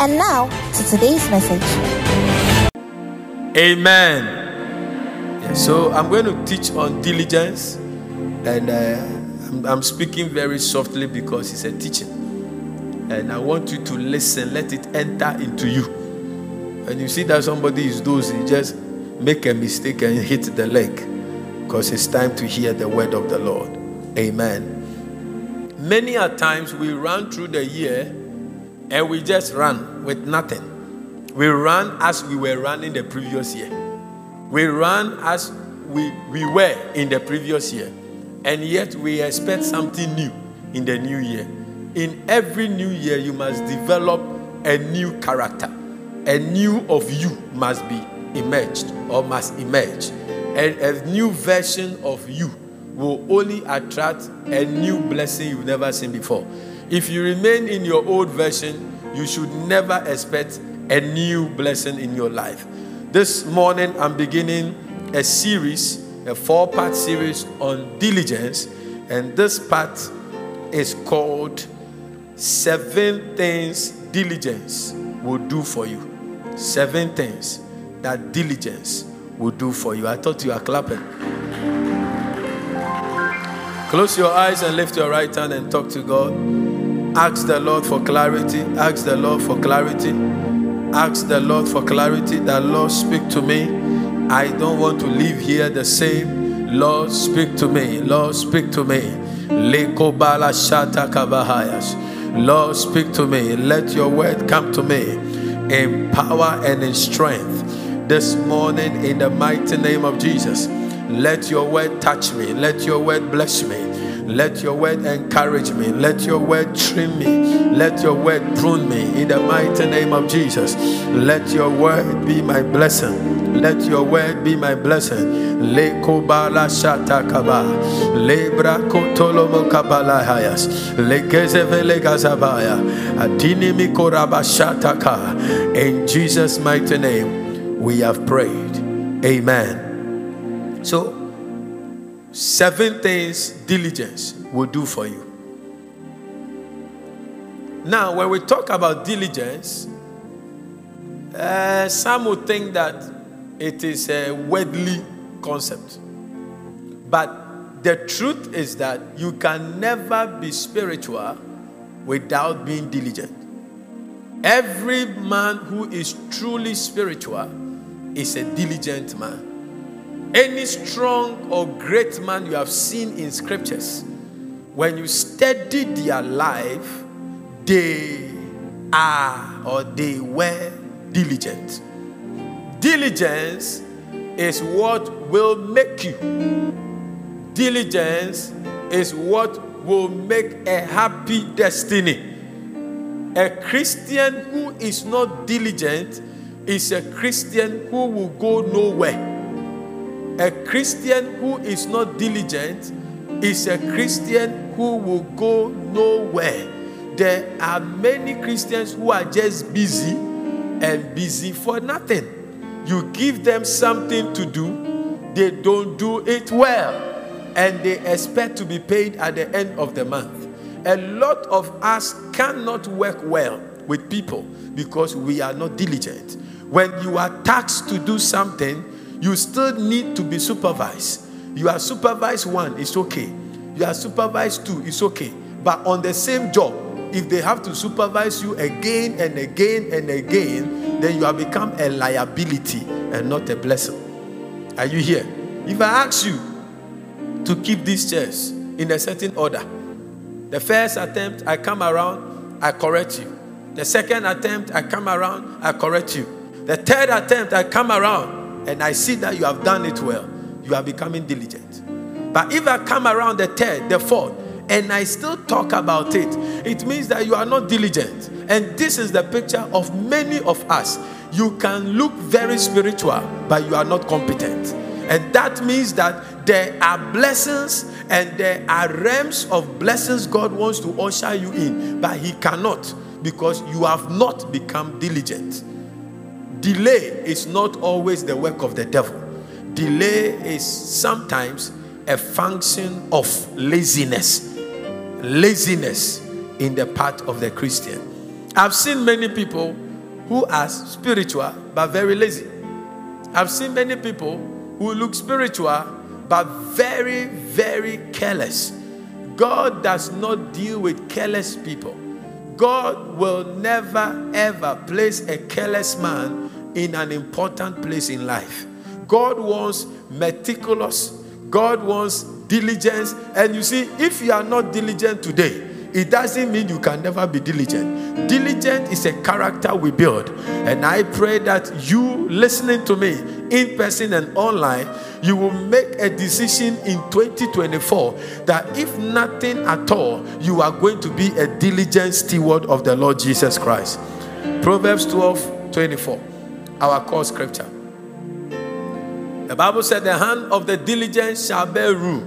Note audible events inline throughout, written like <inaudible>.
And now to today's message. Amen. Yeah, so I'm going to teach on diligence, and uh, I'm, I'm speaking very softly because it's a teaching. And I want you to listen, let it enter into you. And you see that somebody is dozing, just make a mistake and hit the leg because it's time to hear the word of the Lord. Amen. Many a times we run through the year and we just run with nothing. We run as we were running the previous year. We run as we, we were in the previous year. And yet we expect something new in the new year. In every new year, you must develop a new character. A new of you must be emerged or must emerge. And a new version of you will only attract a new blessing you've never seen before. If you remain in your old version, you should never expect a new blessing in your life. This morning, I'm beginning a series, a four part series on diligence, and this part is called Seven Things Diligence Will Do for You. Seven things that diligence will do for you. I thought you were clapping. Close your eyes and lift your right hand and talk to God. Ask the Lord for clarity. Ask the Lord for clarity. Ask the Lord for clarity. That Lord speak to me. I don't want to leave here the same. Lord, speak to me. Lord, speak to me. Lekobala shata kabahayas. Lord, speak to me. Let your word come to me in power and in strength. This morning, in the mighty name of Jesus, let your word touch me. Let your word bless me. Let your word encourage me. Let your word trim me. Let your word prune me in the mighty name of Jesus. Let your word be my blessing. Let your word be my blessing. Le kobala shata kaba. Lebra kotolomo kabala hayas. Le kezevele gazabaya. Adini mikoraba shata ka. In Jesus' mighty name, we have prayed. Amen. So, seven things diligence will do for you. Now, when we talk about diligence, uh, some would think that it is a worldly concept. But the truth is that you can never be spiritual without being diligent. Every man who is truly spiritual is a diligent man. Any strong or great man you have seen in scriptures, when you study their life, they are or they were diligent. Diligence is what will make you. Diligence is what will make a happy destiny. A Christian who is not diligent is a Christian who will go nowhere. A Christian who is not diligent is a Christian who will go nowhere. There are many Christians who are just busy and busy for nothing. You give them something to do, they don't do it well, and they expect to be paid at the end of the month. A lot of us cannot work well with people because we are not diligent. When you are taxed to do something, you still need to be supervised. You are supervised one, it's okay. You are supervised two, it's okay. But on the same job, if they have to supervise you again and again and again, then you have become a liability and not a blessing. Are you here? If I ask you to keep these chairs in a certain order, the first attempt I come around, I correct you. The second attempt I come around, I correct you. The third attempt I come around and I see that you have done it well, you are becoming diligent. But if I come around the third, the fourth, and I still talk about it, it means that you are not diligent. And this is the picture of many of us. you can look very spiritual, but you are not competent. And that means that there are blessings and there are realms of blessings God wants to usher you in, but He cannot because you have not become diligent. Delay is not always the work of the devil, delay is sometimes a function of laziness. Laziness in the part of the Christian. I've seen many people who are spiritual but very lazy. I've seen many people who look spiritual but very, very careless. God does not deal with careless people. God will never ever place a careless man in an important place in life. God wants meticulous, God wants diligence. And you see, if you are not diligent today, it doesn't mean you can never be diligent. Diligent is a character we build. And I pray that you listening to me in person and online, you will make a decision in 2024 that if nothing at all, you are going to be a diligent steward of the Lord Jesus Christ. Proverbs 12 24, our core scripture. The Bible said, The hand of the diligent shall bear rule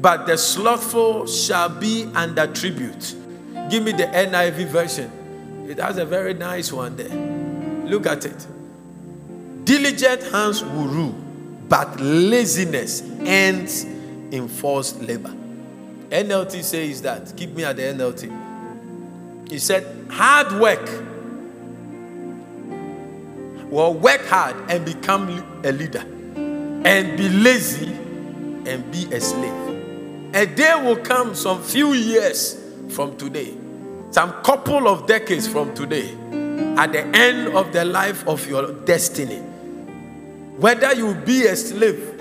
but the slothful shall be under tribute. Give me the NIV version. It has a very nice one there. Look at it. Diligent hands will rule, but laziness ends in forced labor. NLT says that. Keep me at the NLT. He said, hard work. Well, work hard and become a leader, and be lazy and be a slave. A day will come some few years from today, some couple of decades from today, at the end of the life of your destiny. Whether you be a slave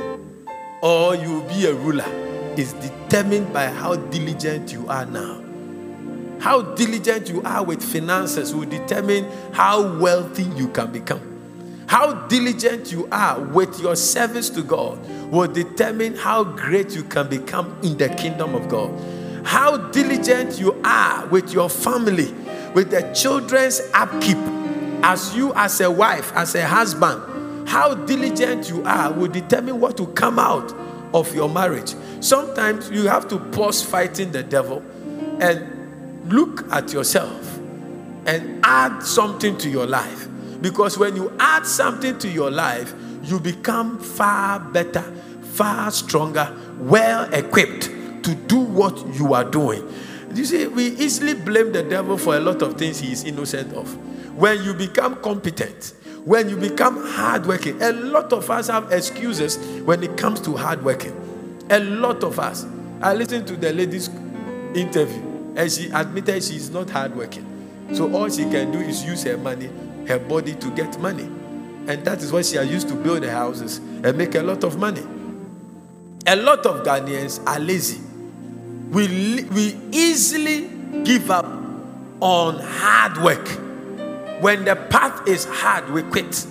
or you be a ruler is determined by how diligent you are now. How diligent you are with finances will determine how wealthy you can become. How diligent you are with your service to God will determine how great you can become in the kingdom of God. How diligent you are with your family, with the children's upkeep, as you, as a wife, as a husband, how diligent you are will determine what will come out of your marriage. Sometimes you have to pause fighting the devil and look at yourself and add something to your life because when you add something to your life, you become far better, far stronger, well equipped to do what you are doing. You see, we easily blame the devil for a lot of things he is innocent of. When you become competent, when you become hardworking, a lot of us have excuses when it comes to hardworking. A lot of us. I listened to the lady's interview and she admitted she is not hardworking. So all she can do is use her money her body to get money. And that is why she has used to build the houses and make a lot of money. A lot of Ghanaians are lazy. We, we easily give up on hard work. When the path is hard, we quit.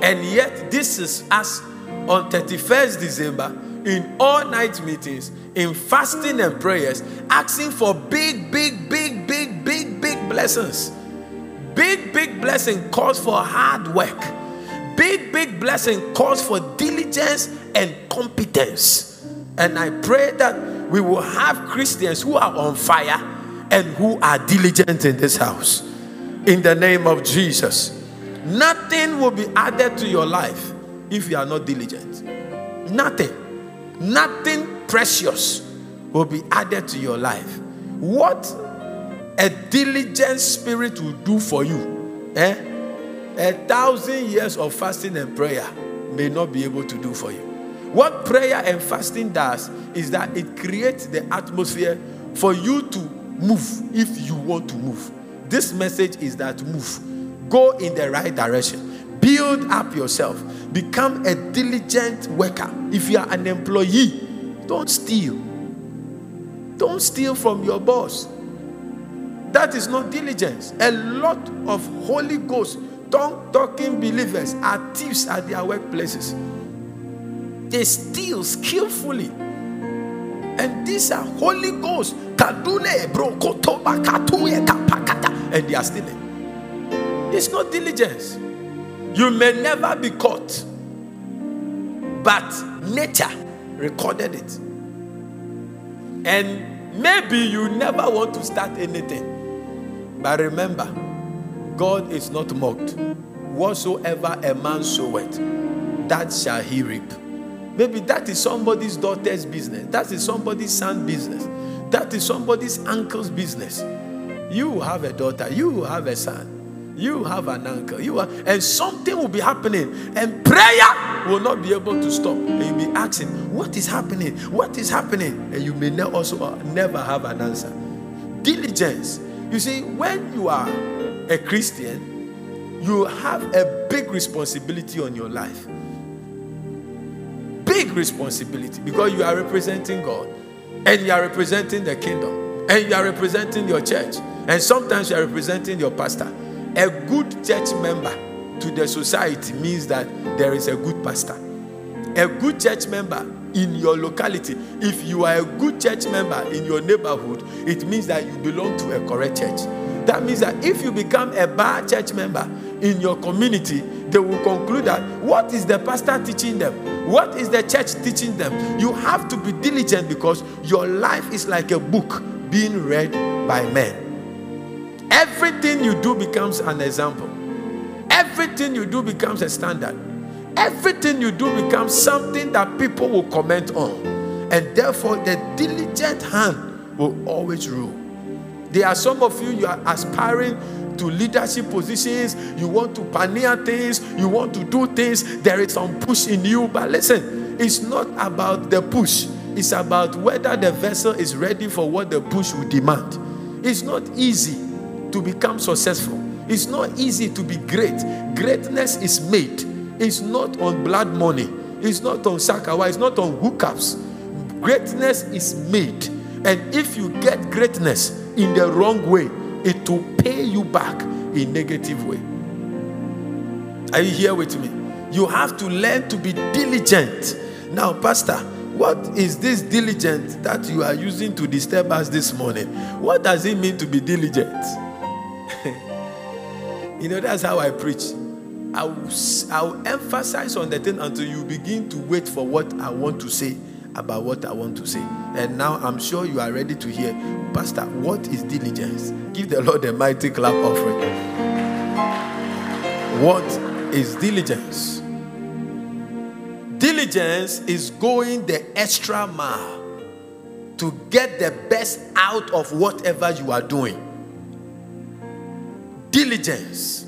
And yet, this is us on 31st December in all night meetings, in fasting and prayers, asking for big, big, big, big, big, big blessings. Big, big blessing calls for hard work. Big, big blessing calls for diligence and competence. And I pray that we will have Christians who are on fire and who are diligent in this house. In the name of Jesus. Nothing will be added to your life if you are not diligent. Nothing. Nothing precious will be added to your life. What a diligent spirit will do for you, eh? a thousand years of fasting and prayer may not be able to do for you. What prayer and fasting does is that it creates the atmosphere for you to move if you want to move. This message is that move, go in the right direction, build up yourself, become a diligent worker. If you are an employee, don't steal. Don't steal from your boss. That is not diligence. A lot of Holy Ghost tongue talking believers are thieves at their workplaces. They steal skillfully. And these are Holy Ghost. And they are stealing. It's not diligence. You may never be caught, but nature recorded it. And maybe you never want to start anything. But remember, God is not mocked. Whatsoever a man soweth, that shall he reap. Maybe that is somebody's daughter's business. That is somebody's son's business. That is somebody's uncle's business. You have a daughter, you have a son, you have an uncle, you are, and something will be happening, and prayer will not be able to stop. And you'll be asking, What is happening? What is happening? And you may also uh, never have an answer. Diligence. You see, when you are a Christian, you have a big responsibility on your life. Big responsibility because you are representing God and you are representing the kingdom and you are representing your church and sometimes you are representing your pastor. A good church member to the society means that there is a good pastor. A good church member in your locality, if you are a good church member in your neighborhood, it means that you belong to a correct church. That means that if you become a bad church member in your community, they will conclude that what is the pastor teaching them? What is the church teaching them? You have to be diligent because your life is like a book being read by men. Everything you do becomes an example. Everything you do becomes a standard. Everything you do becomes something that people will comment on. And therefore, the diligent hand will always rule. There are some of you, you are aspiring to leadership positions, you want to pioneer things, you want to do things, there is some push in you. But listen, it's not about the push, it's about whether the vessel is ready for what the push will demand. It's not easy to become successful. It's not easy to be great. Greatness is made. It's not on blood money. It's not on sakawa. It's not on hookups. Greatness is made. And if you get greatness in the wrong way, it will pay you back in negative way. Are you here with me? You have to learn to be diligent. Now, Pastor, what is this diligent that you are using to disturb us this morning? What does it mean to be diligent? <laughs> you know, that's how I preach. I will, I will emphasize on the thing until you begin to wait for what I want to say about what I want to say. And now I'm sure you are ready to hear, Pastor, what is diligence? Give the Lord a mighty clap offering. What is diligence? Diligence is going the extra mile to get the best out of whatever you are doing. Diligence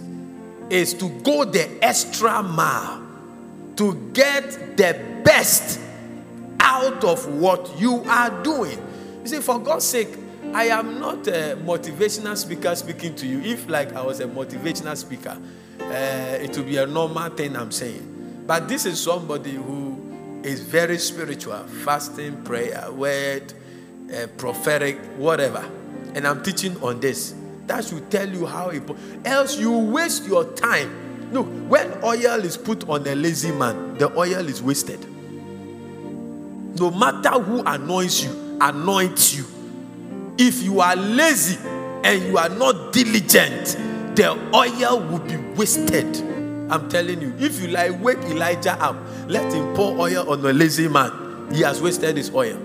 is to go the extra mile to get the best out of what you are doing. You see, for God's sake, I am not a motivational speaker speaking to you. If, like, I was a motivational speaker, uh, it would be a normal thing I'm saying. But this is somebody who is very spiritual, fasting, prayer, word, uh, prophetic, whatever. And I'm teaching on this. That should tell you how important. Else you waste your time. Look, when oil is put on a lazy man, the oil is wasted. No matter who anoints you, anoints you. If you are lazy and you are not diligent, the oil will be wasted. I'm telling you, if you like wake Elijah up, let him pour oil on a lazy man. He has wasted his oil.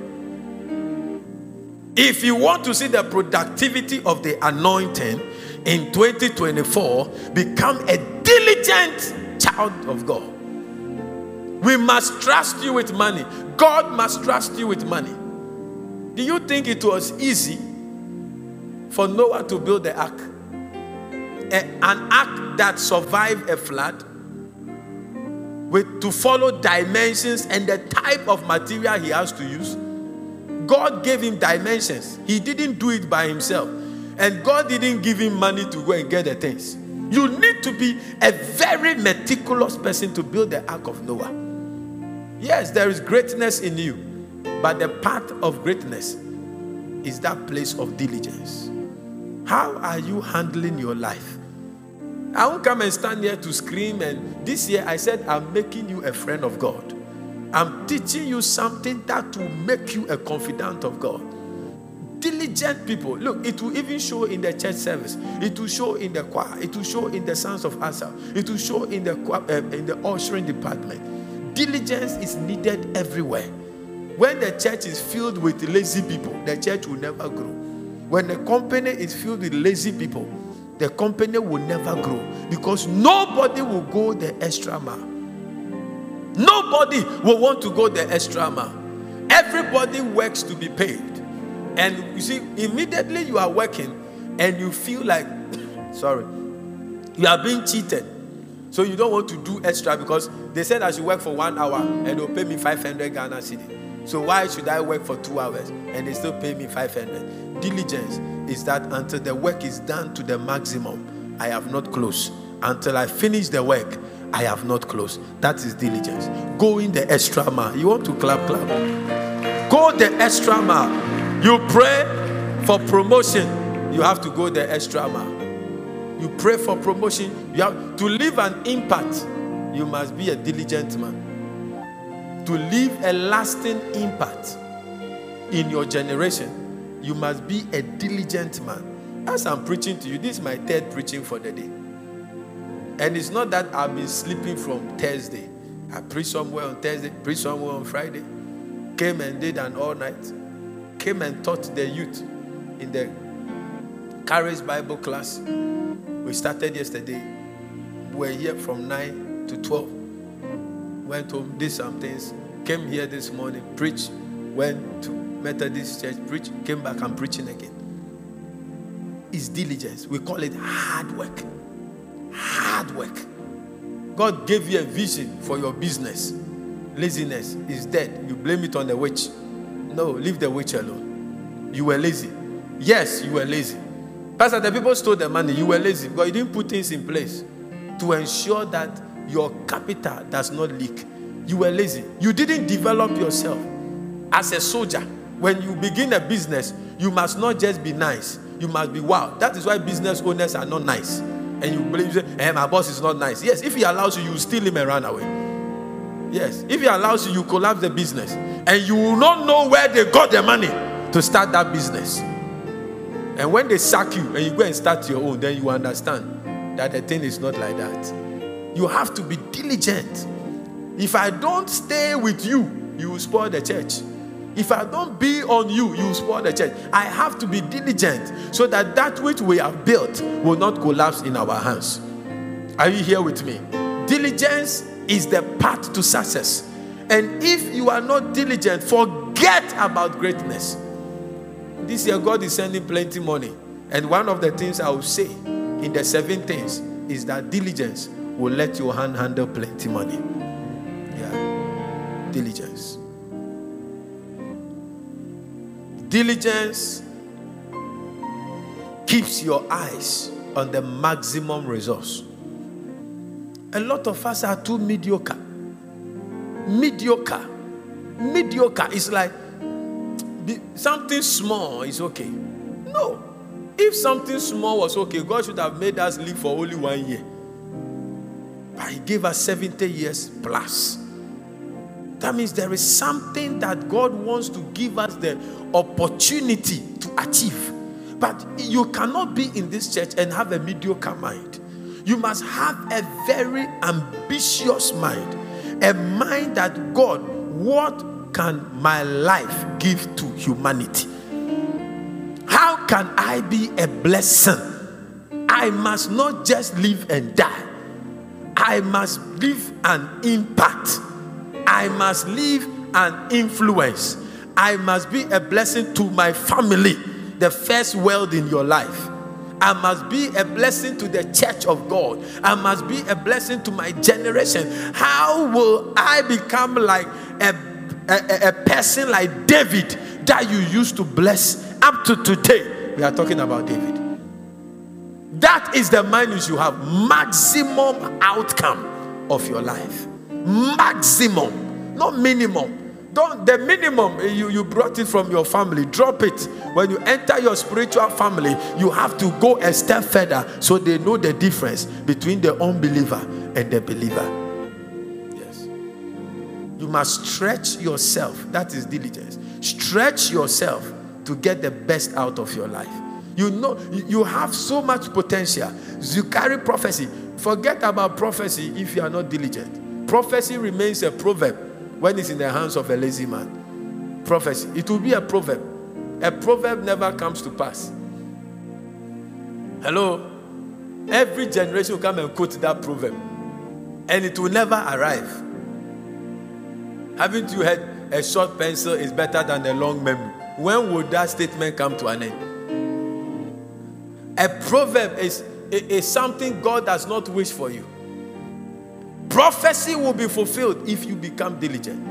If you want to see the productivity of the anointing in 2024, become a diligent child of God. We must trust you with money. God must trust you with money. Do you think it was easy for Noah to build the ark? A, an ark that survived a flood? With to follow dimensions and the type of material he has to use? God gave him dimensions. He didn't do it by himself. And God didn't give him money to go and get the things. You need to be a very meticulous person to build the ark of Noah. Yes, there is greatness in you, but the path of greatness is that place of diligence. How are you handling your life? I won't come and stand here to scream. And this year I said, I'm making you a friend of God. I'm teaching you something that will make you a confidant of God. Diligent people. Look, it will even show in the church service. It will show in the choir. It will show in the sons of Asaph. It will show in the uh, in the ushering department. Diligence is needed everywhere. When the church is filled with lazy people, the church will never grow. When the company is filled with lazy people, the company will never grow because nobody will go the extra mile. Nobody will want to go the extra mile. Everybody works to be paid. And you see, immediately you are working and you feel like, <coughs> sorry, you are being cheated. So you don't want to do extra because they said I should work for one hour and they'll pay me 500 Ghana cedi. So why should I work for two hours and they still pay me 500? Diligence is that until the work is done to the maximum, I have not closed. Until I finish the work, I have not closed. That is diligence. Go in the extra mile. You want to clap, clap. Go the extra mile. You pray for promotion. You have to go the extra mile. You pray for promotion. You have to leave an impact. You must be a diligent man to leave a lasting impact in your generation, you must be a diligent man. As I'm preaching to you, this is my third preaching for the day. And it's not that I've been sleeping from Thursday. I preached somewhere on Thursday, preached somewhere on Friday, came and did an all night, came and taught the youth in the Courage Bible class. We started yesterday. We're here from 9 to 12 went home, did some things, came here this morning, preached, went to Methodist church, preached, came back and preaching again. It's diligence. We call it hard work. Hard work. God gave you a vision for your business. Laziness is dead. You blame it on the witch. No, leave the witch alone. You were lazy. Yes, you were lazy. Pastor, the people stole the money. You were lazy because you didn't put things in place to ensure that your capital does not leak. You were lazy. You didn't develop yourself as a soldier. When you begin a business, you must not just be nice, you must be wow. That is why business owners are not nice. And you believe, say, hey, my boss is not nice. Yes, if he allows you, you steal him and run away. Yes, if he allows you, you collapse the business. And you will not know where they got the money to start that business. And when they sack you and you go and start your own, then you understand that the thing is not like that. You have to be diligent. If I don't stay with you, you will spoil the church. If I don't be on you, you spoil the church. I have to be diligent so that that which we have built will not collapse in our hands. Are you here with me? Diligence is the path to success. And if you are not diligent, forget about greatness. This year, God is sending plenty money. And one of the things I will say in the seven things is that diligence will let your hand handle plenty money. Yeah. Diligence. Diligence keeps your eyes on the maximum resource. A lot of us are too mediocre. Mediocre. Mediocre is like something small is okay. No. If something small was okay, God should have made us live for only one year. But he gave us 70 years plus. That means there is something that God wants to give us the opportunity to achieve. But you cannot be in this church and have a mediocre mind. You must have a very ambitious mind, a mind that God, what can my life give to humanity? How can I be a blessing? I must not just live and die. I must leave an impact. I must leave an influence. I must be a blessing to my family, the first world in your life. I must be a blessing to the church of God. I must be a blessing to my generation. How will I become like a, a, a person like David that you used to bless up to today? We are talking about David. That is the mind you have. Maximum outcome of your life. Maximum, not minimum. Don't the minimum eh, you, you brought it from your family, drop it. When you enter your spiritual family, you have to go a step further so they know the difference between the unbeliever and the believer. Yes. You must stretch yourself. That is diligence. Stretch yourself to get the best out of your life. You know, you have so much potential. You carry prophecy. Forget about prophecy if you are not diligent. Prophecy remains a proverb when it's in the hands of a lazy man. Prophecy. It will be a proverb. A proverb never comes to pass. Hello? Every generation will come and quote that proverb, and it will never arrive. Haven't you heard a short pencil is better than a long memory? When would that statement come to an end? A proverb is, is something God does not wish for you. Prophecy will be fulfilled if you become diligent.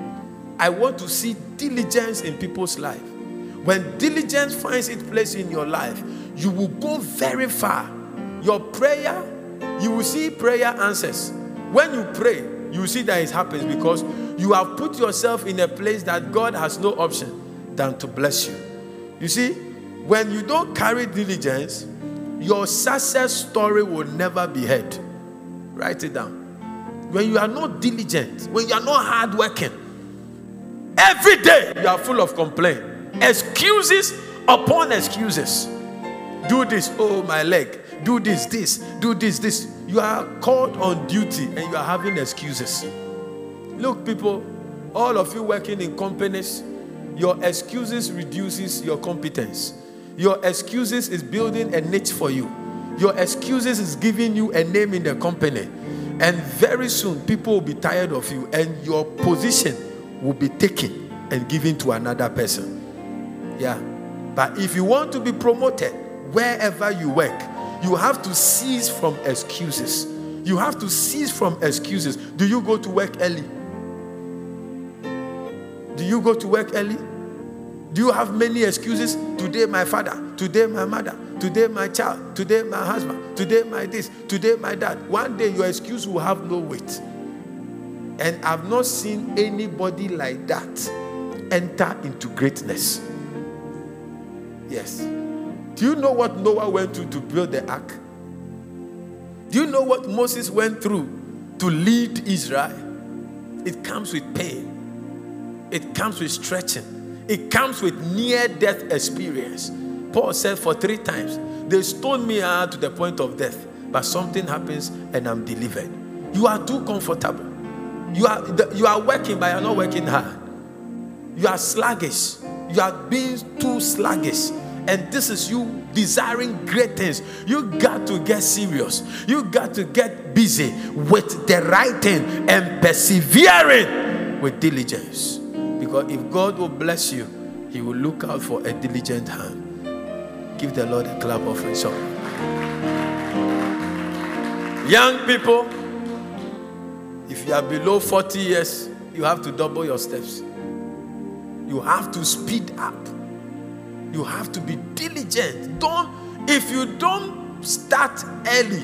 I want to see diligence in people's life. When diligence finds its place in your life, you will go very far. Your prayer, you will see prayer answers. When you pray, you see that it happens because you have put yourself in a place that God has no option than to bless you. You see, when you don't carry diligence, your success story will never be heard. Write it down. When you are not diligent, when you are not hardworking, every day you are full of complaint, excuses upon excuses. Do this, oh my leg. Do this, this, do this, this. You are called on duty and you are having excuses. Look, people, all of you working in companies, your excuses reduces your competence. Your excuses is building a niche for you. Your excuses is giving you a name in the company. And very soon, people will be tired of you, and your position will be taken and given to another person. Yeah. But if you want to be promoted wherever you work, you have to cease from excuses. You have to cease from excuses. Do you go to work early? Do you go to work early? Do you have many excuses? Today, my father. Today, my mother. Today, my child. Today, my husband. Today, my this. Today, my dad. One day, your excuse will have no weight. And I've not seen anybody like that enter into greatness. Yes. Do you know what Noah went through to build the ark? Do you know what Moses went through to lead Israel? It comes with pain, it comes with stretching it comes with near death experience. Paul said, For three times, they stoned me out to the point of death, but something happens and I'm delivered. You are too comfortable. You are, you are working, but you're not working hard. You are sluggish. You are being too sluggish. And this is you desiring great things. You got to get serious. You got to get busy with the right thing and persevering with diligence. Because if God will bless you, He will look out for a diligent hand. Give the Lord a clap of his Young people, if you are below 40 years, you have to double your steps. You have to speed up. You have to be diligent. Don't, if you don't start early,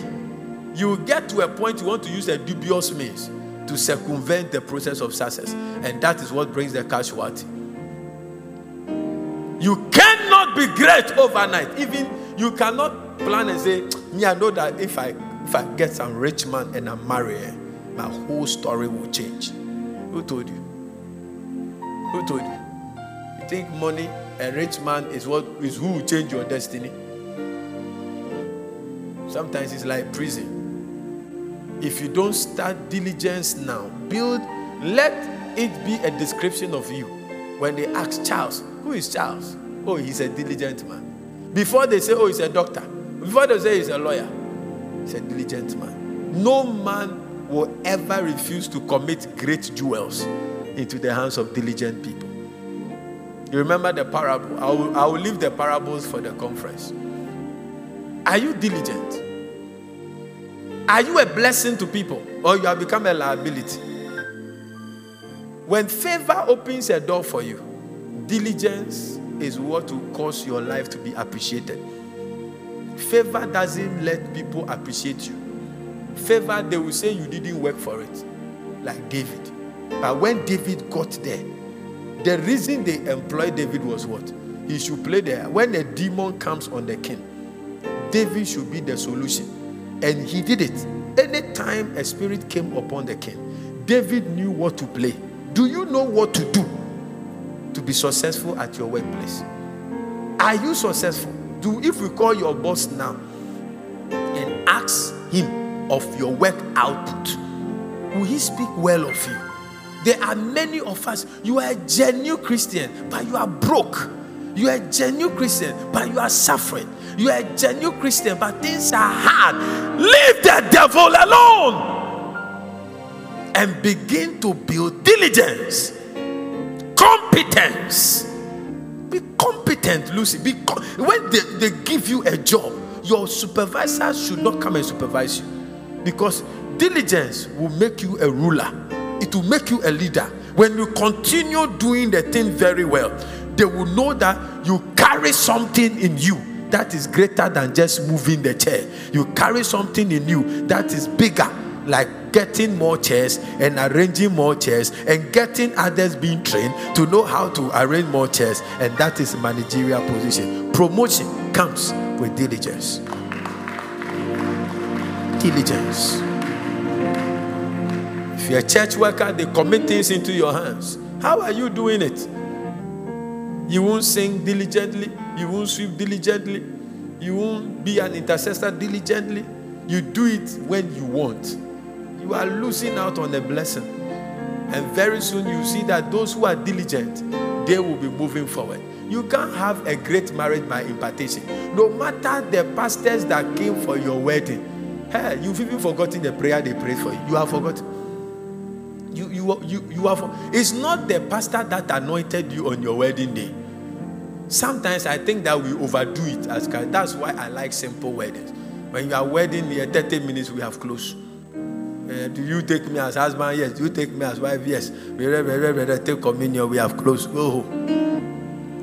you will get to a point you want to use a dubious means to circumvent the process of success. And that is what brings the casualty. You cannot be great overnight. Even you cannot plan and say, Me, I know that if I if I get some rich man and I marry her, eh, my whole story will change. Who told you? Who told you? You think money, a rich man is what is who will change your destiny? Sometimes it's like prison if you don't start diligence now, build, let it be a description of you. When they ask Charles, who is Charles? Oh, he's a diligent man. Before they say, oh, he's a doctor. Before they say he's a lawyer, he's a diligent man. No man will ever refuse to commit great jewels into the hands of diligent people. You remember the parable? I will, I will leave the parables for the conference. Are you diligent? Are you a blessing to people or you have become a liability? When favor opens a door for you, diligence is what will cause your life to be appreciated. Favor doesn't let people appreciate you. Favor, they will say you didn't work for it, like David. But when David got there, the reason they employed David was what? He should play there. When a demon comes on the king, David should be the solution. And he did it. Anytime a spirit came upon the king, David knew what to play. Do you know what to do to be successful at your workplace? Are you successful? Do if we call your boss now and ask him of your work output, will he speak well of you? There are many of us, you are a genuine Christian, but you are broke. You are a genuine Christian, but you are suffering. You are a genuine Christian, but things are hard. Leave the devil alone and begin to build diligence, competence. Be competent, Lucy. Be when they, they give you a job, your supervisor should not come and supervise you because diligence will make you a ruler, it will make you a leader. When you continue doing the thing very well, they will know that you carry something in you that is greater than just moving the chair. You carry something in you that is bigger, like getting more chairs and arranging more chairs and getting others being trained to know how to arrange more chairs. And that is managerial position. Promotion comes with diligence. Diligence. If you're a church worker, they commit things into your hands. How are you doing it? You won't sing diligently. You won't sweep diligently. You won't be an intercessor diligently. You do it when you want. You are losing out on a blessing. And very soon you see that those who are diligent, they will be moving forward. You can't have a great marriage by impartation. No matter the pastors that came for your wedding, hey, you've even forgotten the prayer they prayed for you. You have forgotten. You, you, you, you have. It's not the pastor that anointed you on your wedding day. Sometimes I think that we overdo it as guys. That's why I like simple weddings. When you are wedding here, 30 minutes we have close. Uh, do you take me as husband? Yes. Do you take me as wife? Yes. Take communion. We have closed. Oh.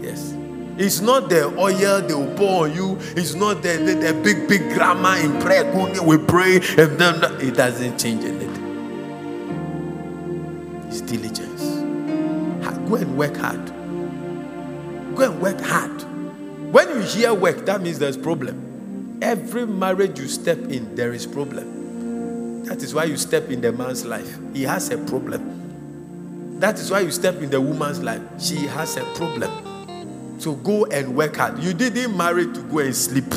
Yes. It's not the oil they will pour on you. It's not the, the, the big, big grammar in prayer. We pray and then it doesn't change anything. Diligence. Go and work hard. Go and work hard. When you hear work, that means there's problem. Every marriage you step in, there is problem. That is why you step in the man's life. He has a problem. That is why you step in the woman's life. She has a problem. So go and work hard. You didn't marry to go and sleep.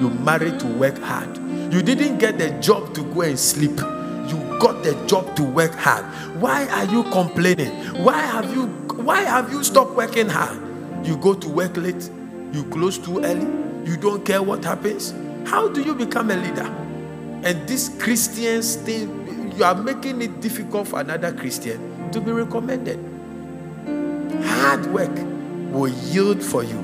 You married to work hard. You didn't get the job to go and sleep. Got the job to work hard. Why are you complaining? Why have you why have you stopped working hard? You go to work late, you close too early, you don't care what happens. How do you become a leader? And this Christians thing, you are making it difficult for another Christian to be recommended. Hard work will yield for you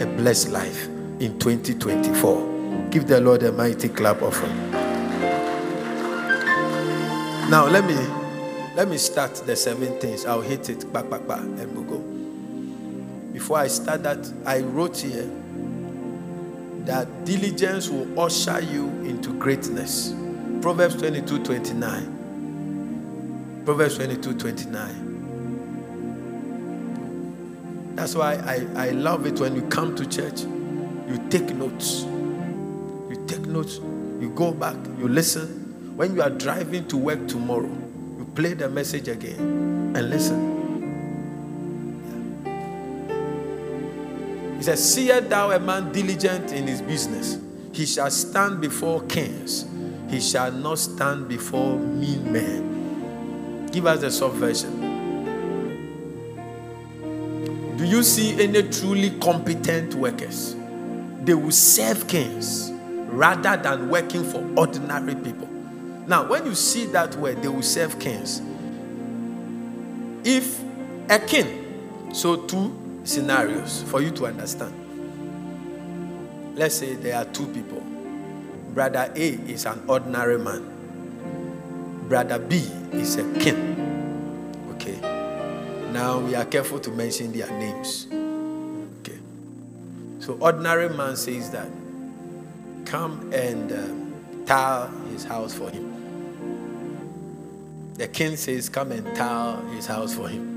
a blessed life in 2024. Give the Lord a mighty clap offering. Now let me let me start the seven things. I'll hit it back, back, back, and we'll go. Before I start that, I wrote here that diligence will usher you into greatness. Proverbs 22 29. Proverbs 22 29. That's why I, I love it when you come to church, you take notes. You take notes, you go back, you listen. When you are driving to work tomorrow, you play the message again and listen. He says, Seest thou a man diligent in his business? He shall stand before kings, he shall not stand before mean men. Give us the subversion. Do you see any truly competent workers? They will serve kings rather than working for ordinary people. Now, when you see that word, they will serve kings. If a king, so two scenarios for you to understand. Let's say there are two people. Brother A is an ordinary man. Brother B is a king. Okay. Now we are careful to mention their names. Okay. So ordinary man says that come and um, tile his house for him. The king says, Come and tile his house for him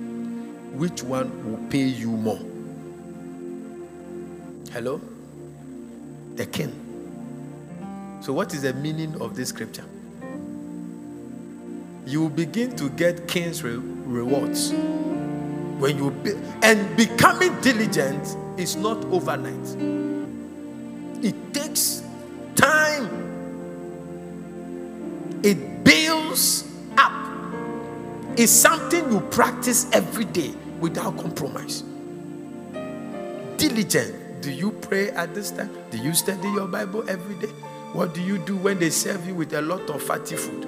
which one will pay you more? Hello? The king. So, what is the meaning of this scripture? You will begin to get king's re- rewards when you be, and becoming diligent is not overnight. It takes time. It builds. It's something you practice every day without compromise. Diligent. Do you pray at this time? Do you study your Bible every day? What do you do when they serve you with a lot of fatty food?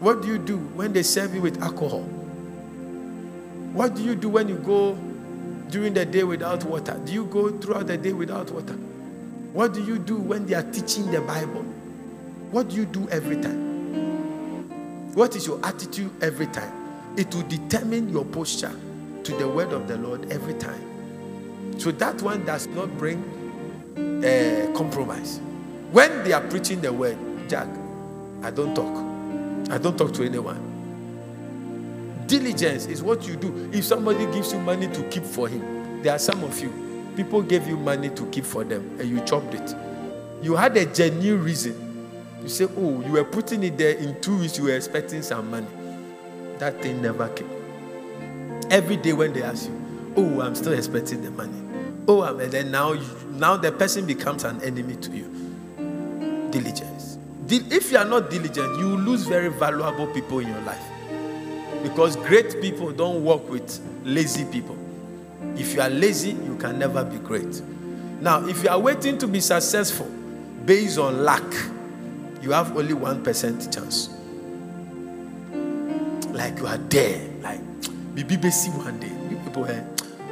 What do you do when they serve you with alcohol? What do you do when you go during the day without water? Do you go throughout the day without water? What do you do when they are teaching the Bible? What do you do every time? What is your attitude every time? It will determine your posture to the word of the Lord every time. So that one does not bring uh, compromise. When they are preaching the word, Jack, I don't talk. I don't talk to anyone. Diligence is what you do. If somebody gives you money to keep for him, there are some of you, people gave you money to keep for them and you chopped it. You had a genuine reason. You say, Oh, you were putting it there in two weeks, you were expecting some money. That thing never came. Every day when they ask you, Oh, I'm still expecting the money. Oh, and then now, now the person becomes an enemy to you. Diligence. If you are not diligent, you lose very valuable people in your life. Because great people don't work with lazy people. If you are lazy, you can never be great. Now, if you are waiting to be successful based on luck, you have only 1% chance. Like you are there, like maybe see one day, people eh,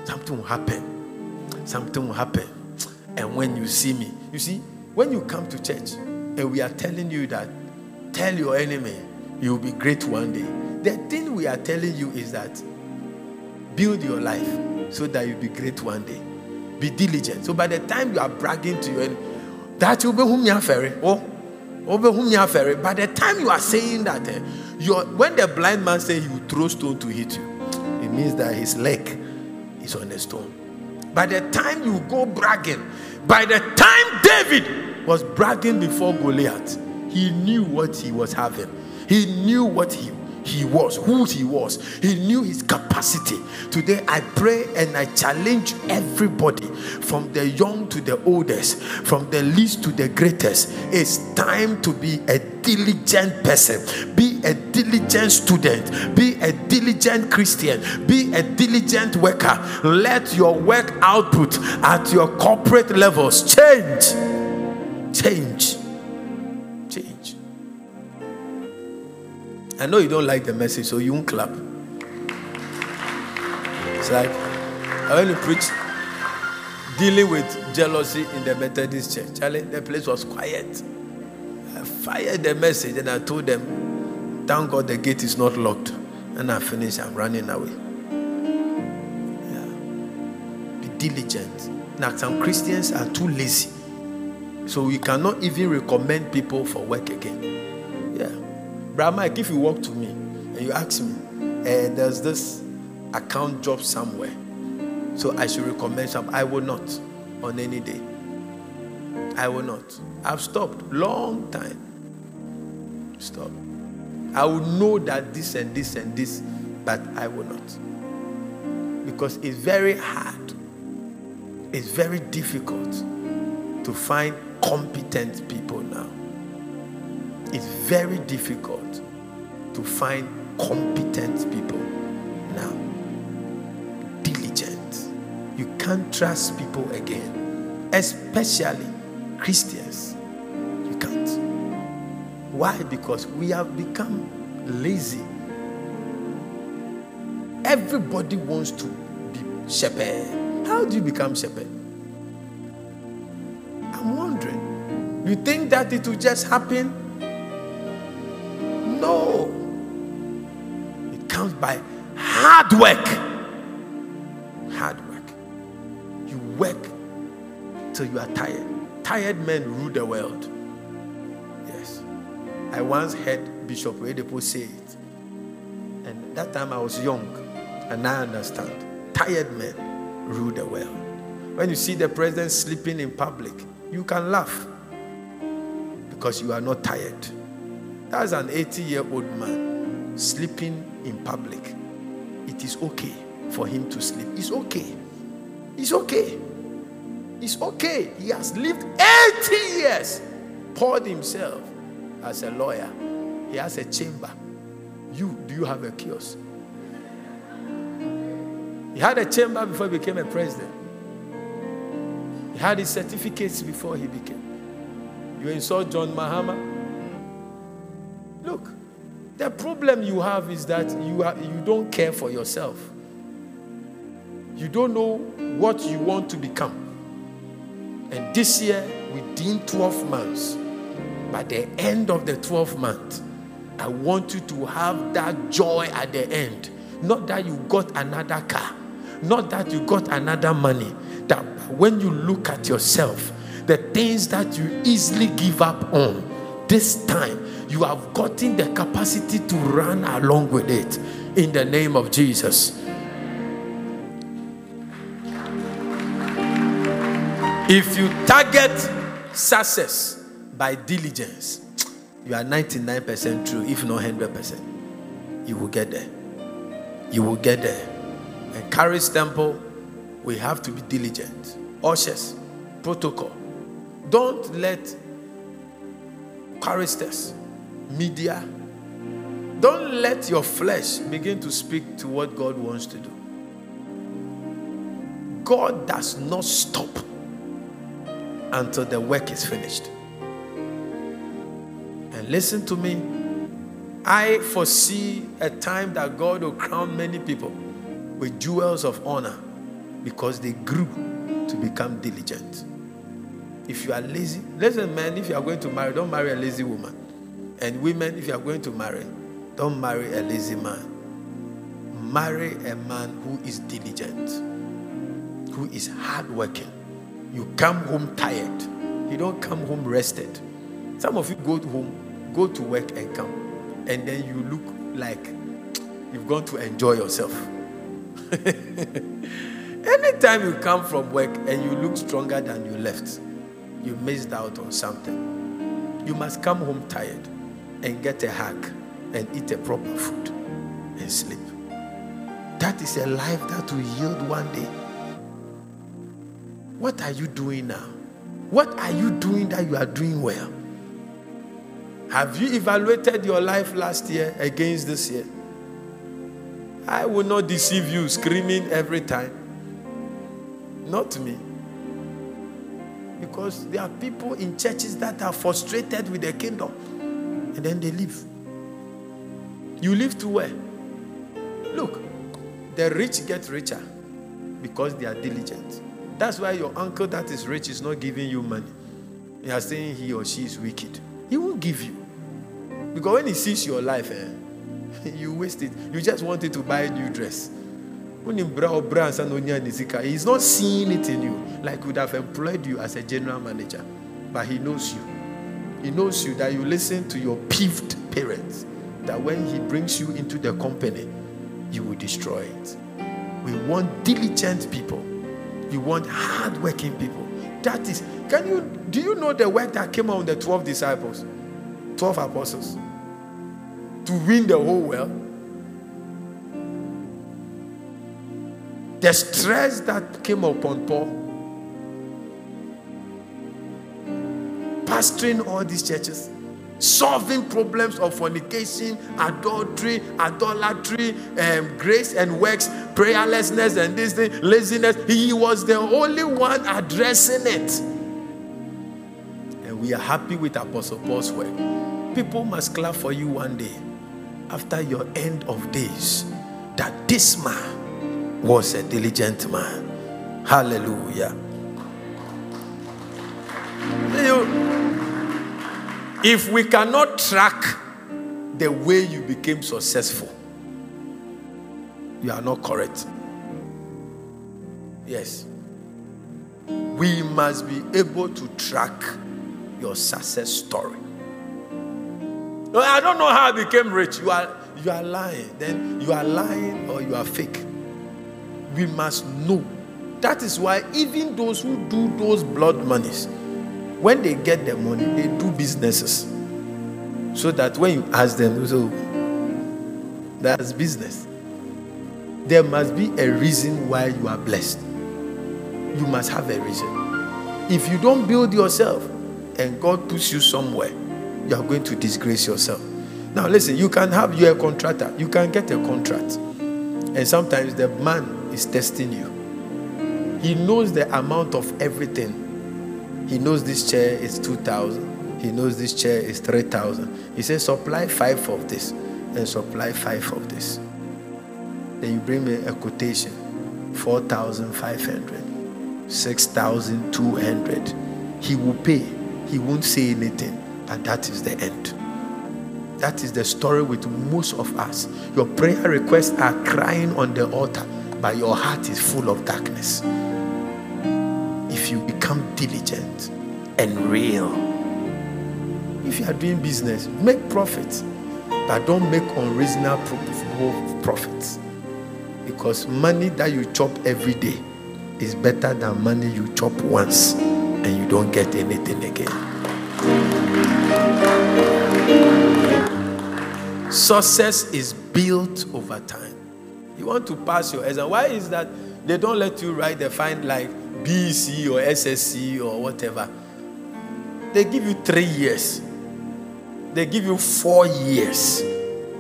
something will happen. Something will happen. And when you see me, you see, when you come to church and we are telling you that, tell your enemy, you will be great one day the thing we are telling you is that build your life so that you'll be great one day. Be diligent. So by the time you are bragging to you, that will be whom you are ferry. Oh, over whom you are ferry. By the time you are saying that, eh, when the blind man says he throw stone to hit you, it means that his leg is on the stone. By the time you go bragging, by the time David was bragging before Goliath, he knew what he was having. He knew what he he was, who he was. He knew his capacity. Today, I pray and I challenge everybody from the young to the oldest, from the least to the greatest. It's time to be a diligent person, be a diligent student, be a diligent Christian, be a diligent worker. Let your work output at your corporate levels change. Change I know you don't like the message, so you won't clap. It's like I to preach dealing with jealousy in the Methodist church. Charlie, the place was quiet. I fired the message and I told them, Thank God the gate is not locked. And I finished, I'm running away. Yeah. Be diligent. Now, some Christians are too lazy. So we cannot even recommend people for work again. Brother Mike, if you walk to me and you ask me, uh, there's this account job somewhere, so I should recommend some, I will not on any day. I will not. I've stopped long time. Stop. I will know that this and this and this, but I will not. Because it's very hard, it's very difficult to find competent people now. It's very difficult to find competent people now. Diligent. You can't trust people again, especially Christians. You can't. Why? Because we have become lazy. Everybody wants to be shepherd. How do you become shepherd? I'm wondering. You think that it will just happen by hard work. Hard work. You work till you are tired. Tired men rule the world. Yes. I once heard Bishop Oyedepo say it. And that time I was young. And I understand. Tired men rule the world. When you see the president sleeping in public, you can laugh because you are not tired. That's an 80 year old man sleeping in public. It is okay for him to sleep. It's okay. It's okay. It's okay. He has lived 80 years, poured himself as a lawyer. He has a chamber. You, do you have a kiosk? He had a chamber before he became a president. He had his certificates before he became. You insult John Mahama? The problem you have is that you, are, you don't care for yourself. You don't know what you want to become. And this year, within 12 months, by the end of the 12th month, I want you to have that joy at the end. Not that you got another car, not that you got another money. That when you look at yourself, the things that you easily give up on, this time you have gotten the capacity to run along with it in the name of Jesus. If you target success by diligence, you are 99% true, if not 100%. You will get there. You will get there. And Charis Temple, we have to be diligent. Ushers, protocol. Don't let choristers, media, don't let your flesh begin to speak to what God wants to do. God does not stop until the work is finished. And listen to me. I foresee a time that God will crown many people with jewels of honor because they grew to become diligent. If you are lazy, listen, men, if you are going to marry, don't marry a lazy woman. And women, if you are going to marry, don't marry a lazy man. Marry a man who is diligent, who is hardworking you come home tired. You don't come home rested. Some of you go home, go to work and come, and then you look like you've gone to enjoy yourself. <laughs> Anytime you come from work and you look stronger than you left, you missed out on something. You must come home tired and get a hug and eat a proper food and sleep. That is a life that will yield one day. What are you doing now? What are you doing that you are doing well? Have you evaluated your life last year against this year? I will not deceive you screaming every time. Not me. Because there are people in churches that are frustrated with the kingdom and then they leave. You live to where? Look, the rich get richer because they are diligent. That's why your uncle that is rich is not giving you money. You are saying he or she is wicked. He won't give you. Because when he sees your life, eh, <laughs> you waste it. You just wanted to buy a new dress. He's not seeing it in you like would have employed you as a general manager. But he knows you. He knows you that you listen to your peeved parents. That when he brings you into the company, you will destroy it. We want diligent people you want hardworking people. That is, can you do you know the work that came out on the 12 disciples, 12 apostles? To win the whole world. The stress that came upon Paul, pastoring all these churches, solving problems of fornication, adultery, idolatry, um, grace and works, prayerlessness, and this thing, laziness. He was the only one addressing it. And we are happy with Apostle Paul's work. People must clap for you one day after your end of days that this man was a diligent man. Hallelujah. If we cannot track the way you became successful, you are not correct. Yes. We must be able to track your success story. I don't know how I became rich. You are you are lying. Then you are lying or you are fake. We must know. That is why even those who do those blood monies, when they get the money, they do businesses. So that when you ask them, so oh, that's business. there must be a reason why you are blessed. You must have a reason. If you don't build yourself and God puts you somewhere, you are going to disgrace yourself. Now, listen, you can have, you're a contractor, you can get a contract. And sometimes the man is testing you. He knows the amount of everything. He knows this chair is 2,000. He knows this chair is 3,000. He says, supply five of this and supply five of this. Then you bring me a quotation 4,500, 6,200. He will pay. He won't say anything, but that is the end. That is the story with most of us. Your prayer requests are crying on the altar, but your heart is full of darkness. Diligent and real, if you are doing business, make profit, but don't make unreasonable profits. Because money that you chop every day is better than money you chop once and you don't get anything again. Success is built over time. You want to pass your exam. Why is that they don't let you write the fine like BEC or SSC or whatever? They give you three years. They give you four years.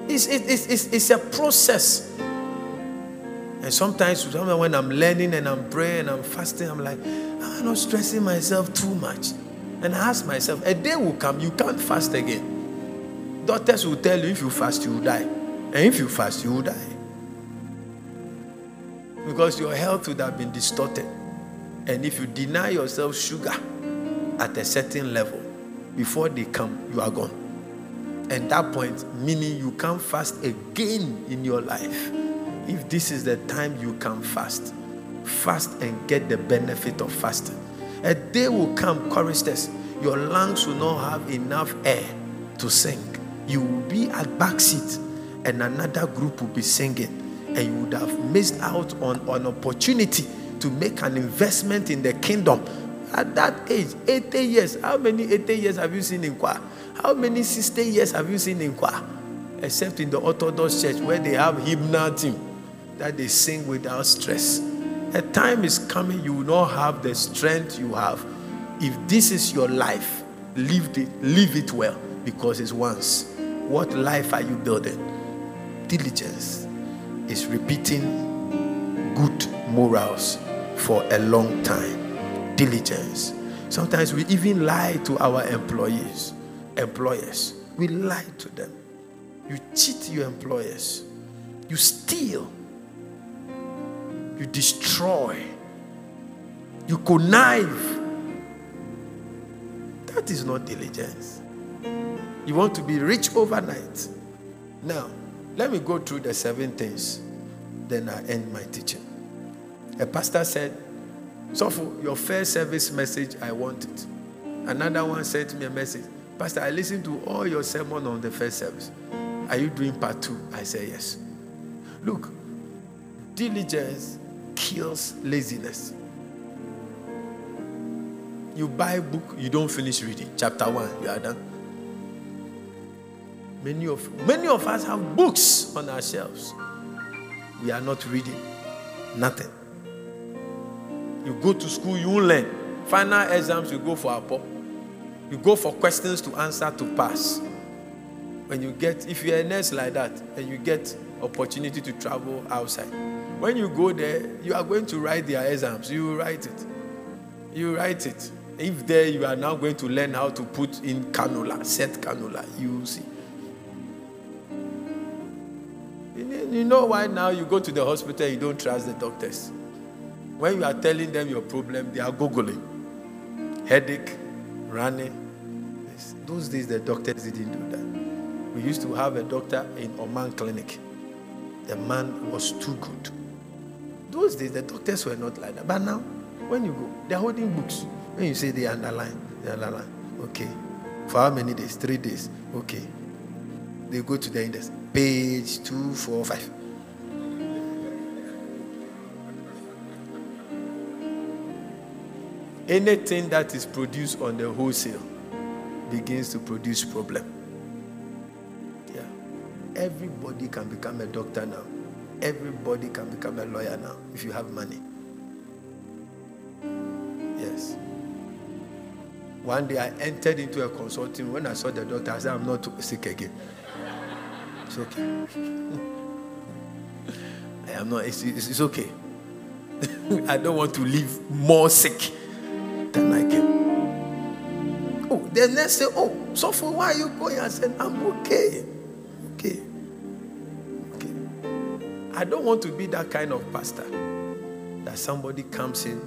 It's, it's, it's, it's a process. And sometimes when I'm learning and I'm praying and I'm fasting, I'm like, ah, I'm not stressing myself too much. And I ask myself, a day will come, you can't fast again. Doctors will tell you if you fast, you will die. And if you fast, you will die. Because your health would have been distorted. And if you deny yourself sugar at a certain level, before they come, you are gone. And that point, meaning you can't fast again in your life. If this is the time you can fast, fast and get the benefit of fasting. A day will come, choristers, your lungs will not have enough air to sing you will be at backseat and another group will be singing and you would have missed out on an opportunity to make an investment in the kingdom at that age 80 years how many 80 years have you seen in Kwa? how many 60 years have you seen in Kwa? except in the orthodox church where they have hymnal team that they sing without stress a time is coming you will not have the strength you have if this is your life live it live it well because it's once what life are you building? Diligence is repeating good morals for a long time. Diligence. Sometimes we even lie to our employees, employers. We lie to them. You cheat your employers. You steal. You destroy. You connive. That is not diligence. You want to be rich overnight. Now, let me go through the seven things. Then I end my teaching. A pastor said, So for your first service message, I want it. Another one sent me a message. Pastor, I listened to all your sermon on the first service. Are you doing part two? I say yes. Look, diligence kills laziness. You buy a book, you don't finish reading. Chapter one, you are done. Many of, many of us have books on our shelves. We are not reading. Nothing. You go to school, you learn. Final exams, you go for a pop. You go for questions to answer to pass. When you get, if you're a nurse like that, and you get opportunity to travel outside, when you go there, you are going to write their exams. You write it. You write it. If there you are now going to learn how to put in cannula, set cannula, you see. You know why now you go to the hospital, you don't trust the doctors. When you are telling them your problem, they are googling. Headache, running. Those days, the doctors didn't do that. We used to have a doctor in Oman Clinic. The man was too good. Those days, the doctors were not like that. But now, when you go, they're holding books. When you say they underline, they underline. Okay. For how many days? Three days. Okay. They go to the index page 245. Anything that is produced on the wholesale begins to produce problem. Yeah. Everybody can become a doctor now. everybody can become a lawyer now if you have money. Yes. One day I entered into a consulting. When I saw the doctor, I said, I'm not sick again. It's okay. <laughs> I am not, it's, it's, it's okay. <laughs> I don't want to live more sick than I came. Oh, the next say, Oh, so for why are you going? I said, I'm okay. Okay. Okay. I don't want to be that kind of pastor that somebody comes in,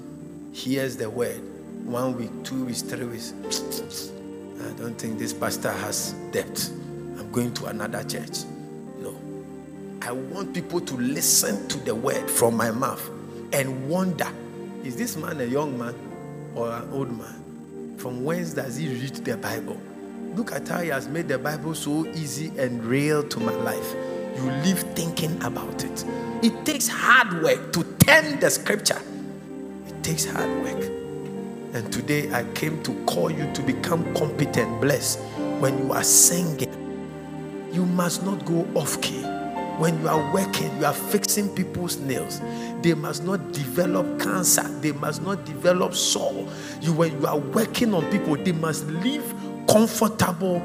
hears the word, one week, two weeks, three weeks. I don't think this pastor has depth. I'm going to another church. No. I want people to listen to the word from my mouth and wonder is this man a young man or an old man? From whence does he read the Bible? Look at how he has made the Bible so easy and real to my life. You live thinking about it. It takes hard work to tend the scripture. It takes hard work. And today I came to call you to become competent, blessed. When you are singing, you must not go off key. When you are working, you are fixing people's nails. They must not develop cancer. They must not develop sore. You, when you are working on people, they must live comfortable,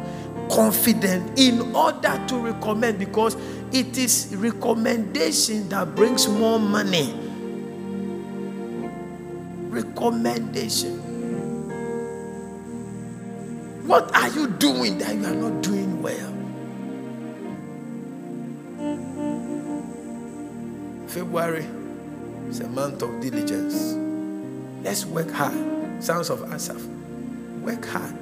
confident in order to recommend because it is recommendation that brings more money. Recommendation. What are you doing that you are not doing well? February is a month of diligence. Let's work hard. Sons of Asaph, work hard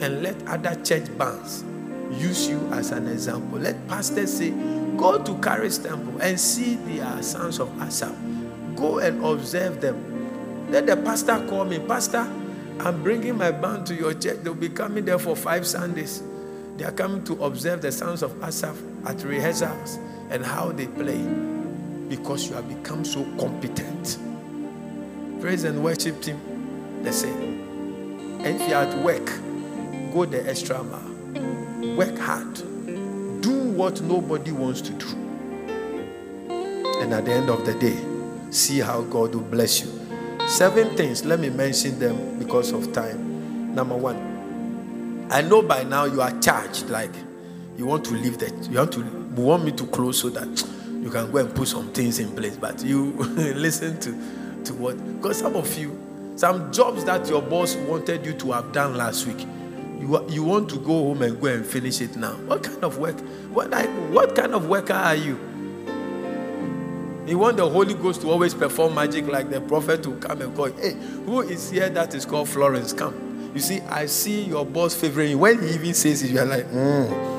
and let other church bands use you as an example. Let pastors say, Go to Charis Temple and see the uh, sons of Asaph. Go and observe them. Let the pastor call me, Pastor. I'm bringing my band to your church. They'll be coming there for five Sundays. They are coming to observe the sons of Asaph at rehearsals and how they play because you have become so competent. Praise and worship team, they say. And if you're at work, go the extra mile. Work hard. Do what nobody wants to do. And at the end of the day, see how God will bless you. Seven things, let me mention them because of time. Number one, I know by now you are charged, like you want to leave that. You want to you want me to close so that you can go and put some things in place. But you <laughs> listen to, to what? Because some of you, some jobs that your boss wanted you to have done last week, you, you want to go home and go and finish it now. What kind of work? What, what kind of worker are you? You want the Holy Ghost to always perform magic like the prophet to come and call, hey, who is here that is called Florence? Come. You see, I see your boss favoring you. When he even says it, you're like, hmm.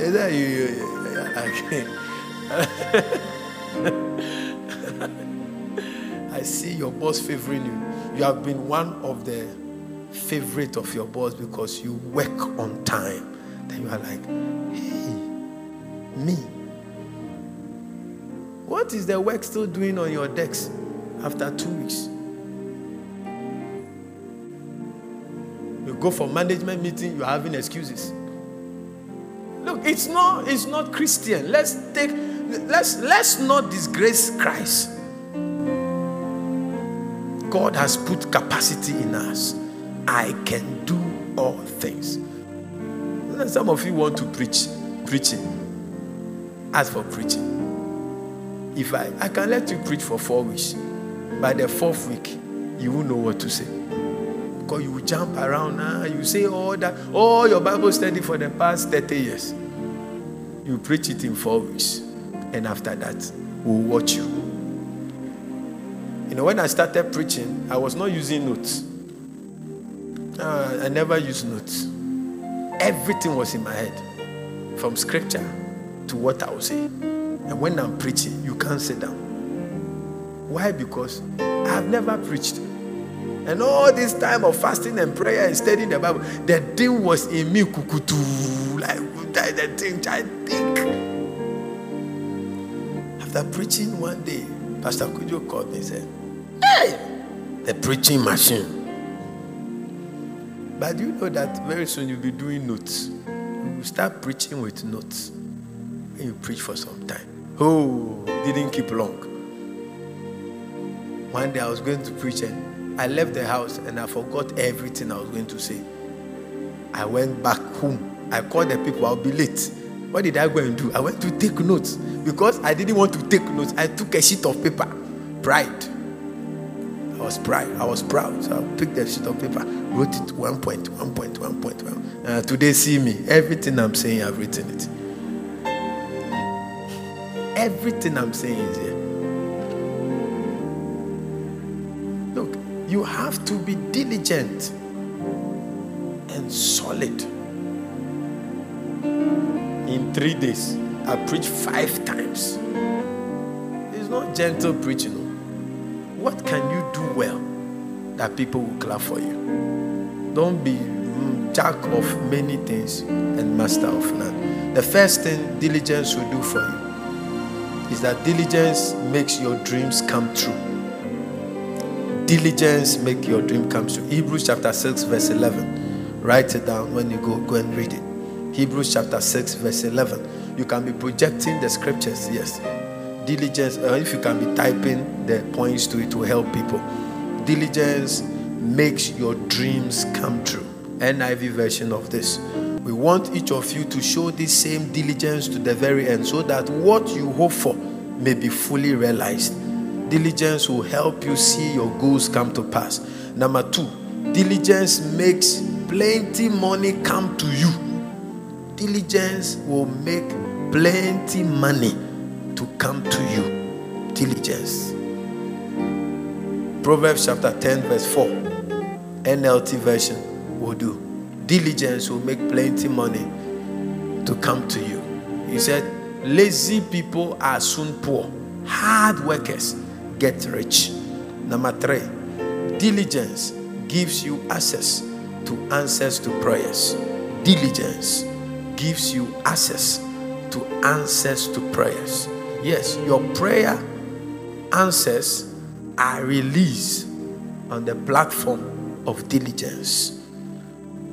Is that you? <laughs> <laughs> I see your boss favoring you. You have been one of the favorite of your boss because you work on time. Then you are like, hey, me. What is the work still doing on your decks after two weeks? You go for management meeting, you're having excuses. Look, it's not it's not Christian. Let's take let's let's not disgrace Christ. God has put capacity in us. I can do all things. Some of you want to preach, preaching. As for preaching, if I I can let you preach for four weeks, by the fourth week, you will know what to say. Because you will jump around now, you say all that, all your Bible study for the past 30 years. You preach it in four weeks, and after that, we'll watch you. You know, when I started preaching, I was not using notes. Uh, I never used notes. Everything was in my head, from scripture to what I will say. And when I'm preaching, you can't sit down. Why? Because I've never preached. And all this time of fasting and prayer and studying the Bible, the thing was in me, like the thing, I think. After preaching one day, Pastor Kujo called me and said, Hey, the preaching machine. But you know that very soon you'll be doing notes. You will start preaching with notes. And you preach for some time. Oh, didn't keep long. One day I was going to preach and I left the house and I forgot everything I was going to say. I went back home. I called the people, I'll be late. What did I go and do? I went to take notes because I didn't want to take notes. I took a sheet of paper. Pride. I was proud. I was proud. So I picked the sheet of paper, wrote it one point, one point, one point, one. Uh, today, see me. Everything I'm saying, I've written it. Everything I'm saying is here. Look, you have to be diligent and solid. In three days, I preached five times. It's not gentle preaching. Oh. What can you do well that people will clap for you? Don't be mm, jack of many things and master of none. The first thing diligence will do for you is that diligence makes your dreams come true. Diligence make your dream come true. Hebrews chapter 6 verse 11. Write it down when you go go and read it. Hebrews chapter 6 verse 11. You can be projecting the scriptures, yes. Diligence, or if you can be typing the points to it to help people. Diligence makes your dreams come true. NIV version of this. We want each of you to show this same diligence to the very end so that what you hope for may be fully realized. Diligence will help you see your goals come to pass. Number two, diligence makes plenty money come to you. Diligence will make plenty money to come to you. Diligence. Proverbs chapter 10, verse 4, NLT version will do. Diligence will make plenty money to come to you. He said, Lazy people are soon poor, hard workers get rich. Number three, diligence gives you access to answers to prayers. Diligence gives you access to answers to prayers. Yes, your prayer answers are released on the platform of diligence.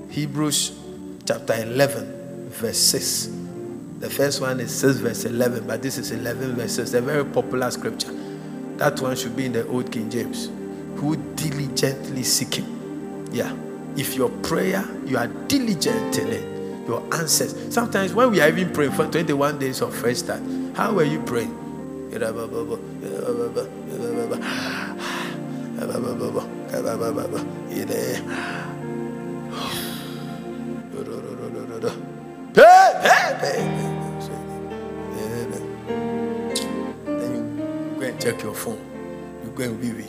Hebrews chapter 11, verse 6. The first one is 6 verse 11, but this is 11 verses, A very popular scripture. That one should be in the Old King James. Who diligently seeking. Yeah. If your prayer, you are diligent in it, your answers. Sometimes when we are even praying for 21 days of fresh start, how were you praying? Then you go and check your phone. You go and wee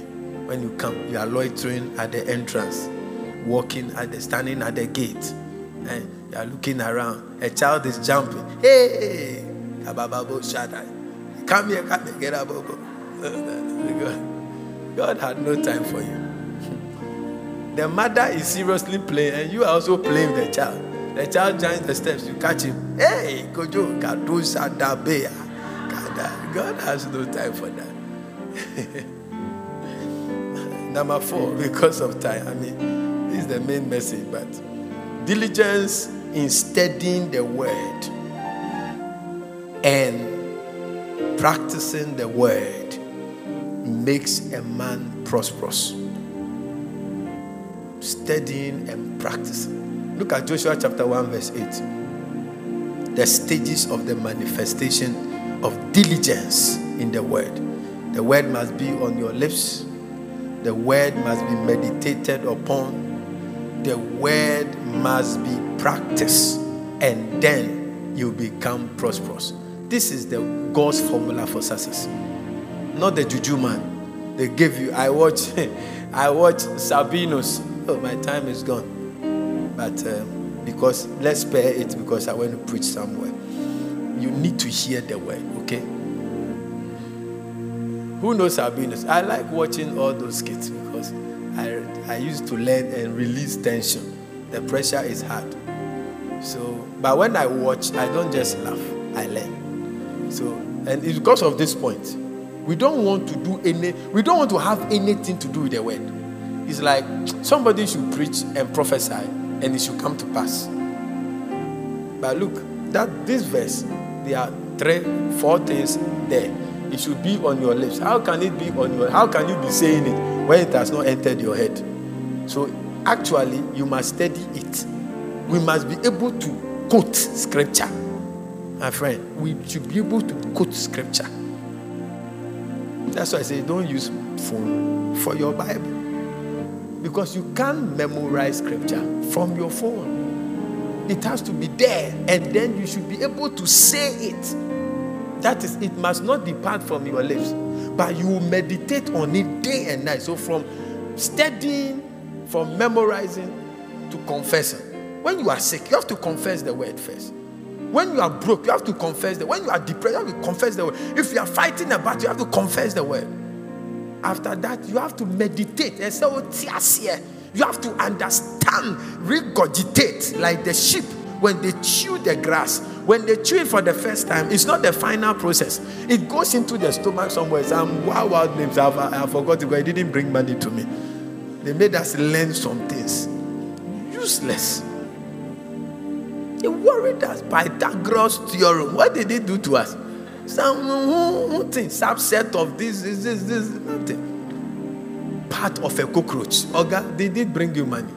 When you come, you are loitering at the entrance, walking at the standing at the gate, and you are looking around. A child is jumping. Hey, come here, come here, get up. Bobo. <laughs> God had no time for you. <laughs> The mother is seriously playing, and you are also playing with the child. The child joins the steps, you catch him. Hey, Kojo, Kadusa Dabea. God has no time for that. <laughs> Number four, because of time. I mean, this is the main message, but diligence in studying the word and practicing the word makes a man prosperous studying and practicing. Look at Joshua chapter 1, verse 8. The stages of the manifestation of diligence in the word. The word must be on your lips, the word must be meditated upon, the word must be practiced, and then you become prosperous. This is the God's formula for success. Not the juju man. They gave you. I watch, <laughs> I watch Sabinos. oh, my time is gone. But um, because, let's spare it because I want to preach somewhere. You need to hear the word, okay? Who knows Sabinos? I like watching all those kids because I, I used to learn and release tension. The pressure is hard. So, but when I watch, I don't just laugh, I learn. So, and it's because of this point. We don't want to do any, we don't want to have anything to do with the word. It's like somebody should preach and prophesy and it should come to pass. But look, that this verse, they are three, four things there. It should be on your lips. How can it be on your? How can you be saying it when it has not entered your head? So actually, you must study it. We must be able to quote scripture. My friend, we should be able to quote scripture. That's why I say don't use phone for your Bible. Because you can't memorize scripture from your phone. It has to be there, and then you should be able to say it. That is, it must not depart from your lips, but you meditate on it day and night. So, from studying, from memorizing to confessing. When you are sick, you have to confess the word first. When you are broke, you have to confess the word. When you are depressed, you have to confess the word. If you are fighting a battle, you have to confess the word. After that, you have to meditate and Oh, you have to understand, regurgitate like the sheep when they chew the grass. When they chew it for the first time, it's not the final process. It goes into the stomach somewhere. Some wild, wild names. I've, I forgot it didn't bring money to me. They made us learn some things. Useless. They worried us. Pythagoras theorem. What did they do to us? Some thing, subset of this, this, this, this, nothing. Part of a cockroach. Oga, they did bring you money.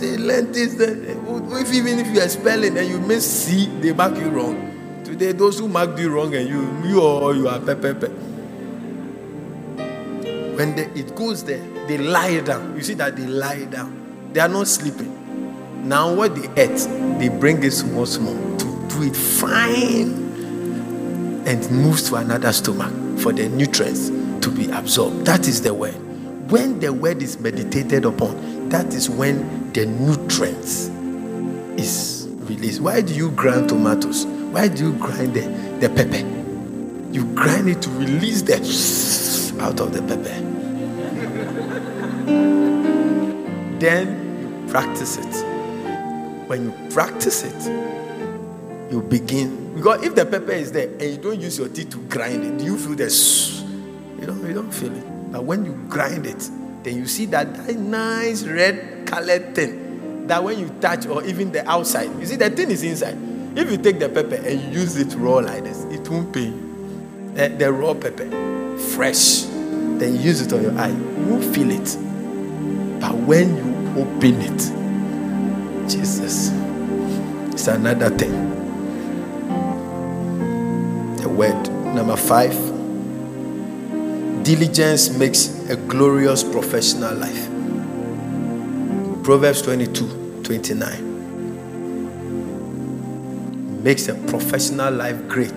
They learned this. If even if you are spelling and you miss C, they mark you wrong. Today, those who mark you wrong and you, you you are pepe. Pe, pe. When they, it goes there, they lie down. You see that they lie down. They are not sleeping. Now, what they ate, they bring it to small, small to do it fine and moves to another stomach for the nutrients to be absorbed. That is the word. When the word is meditated upon, that is when the nutrients is released. Why do you grind tomatoes? Why do you grind the, the pepper? You grind it to release the out of the pepper. <laughs> then you practice it. When you practice it, you begin because if the pepper is there and you don't use your teeth to grind it, do you feel the you don't you don't feel it. But when you grind it, then you see that, that nice red colored thing that when you touch or even the outside, you see the thing is inside. If you take the pepper and you use it raw like this, it won't pain. The, the raw pepper, fresh, then use it on your eye, you won't feel it. But when you open it, Jesus, it's another thing The word. Number five, diligence makes a glorious professional life. Proverbs 22 29 makes a professional life great.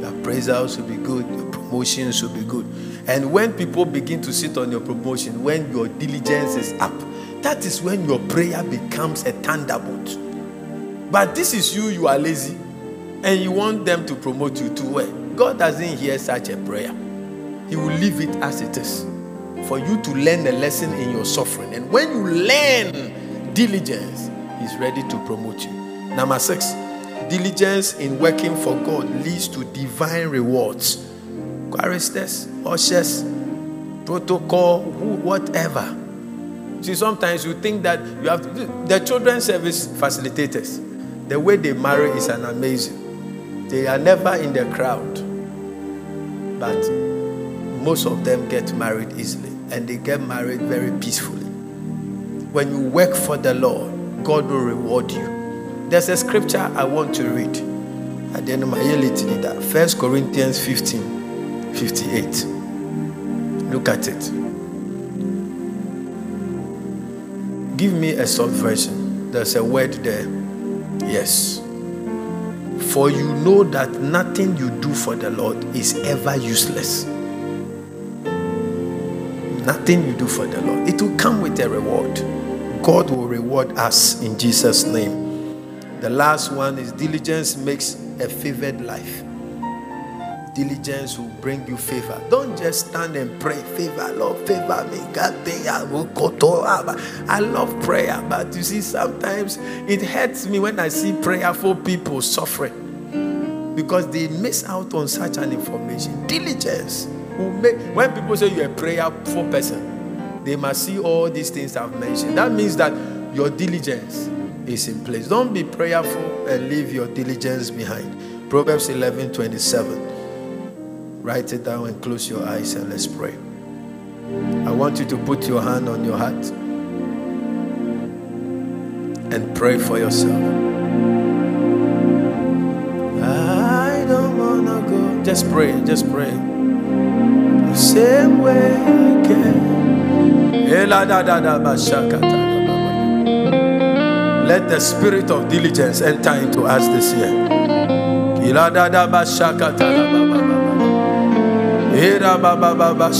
Your appraisals will be good, your promotions will be good. And when people begin to sit on your promotion, when your diligence is up, that is when your prayer becomes a thunderbolt. But this is you, you are lazy and you want them to promote you to where? God doesn't hear such a prayer. He will leave it as it is for you to learn the lesson in your suffering. And when you learn diligence, He's ready to promote you. Number six, diligence in working for God leads to divine rewards. Choristers, ushers, protocol, whatever. See, sometimes you think that you have to, the children's service facilitators, the way they marry is an amazing. They are never in the crowd, but most of them get married easily and they get married very peacefully. When you work for the Lord, God will reward you. There's a scripture I want to read First Corinthians 15 58. Look at it. Give me a soft version. There's a word there. Yes. For you know that nothing you do for the Lord is ever useless. Nothing you do for the Lord. It will come with a reward. God will reward us in Jesus' name. The last one is diligence makes a favored life. Diligence will bring you favor. Don't just stand and pray, favor, Lord, favor me. God, oh, I love prayer, but you see, sometimes it hurts me when I see prayerful people suffering because they miss out on such an information. Diligence will make, when people say you're a prayerful person, they must see all these things I've mentioned. That means that your diligence is in place. Don't be prayerful and leave your diligence behind. Proverbs 11 27. Write it down and close your eyes and let's pray. I want you to put your hand on your heart and pray for yourself. I don't wanna go. Just pray, just pray. The same way. Let the spirit of diligence enter into us this year. Era baba baba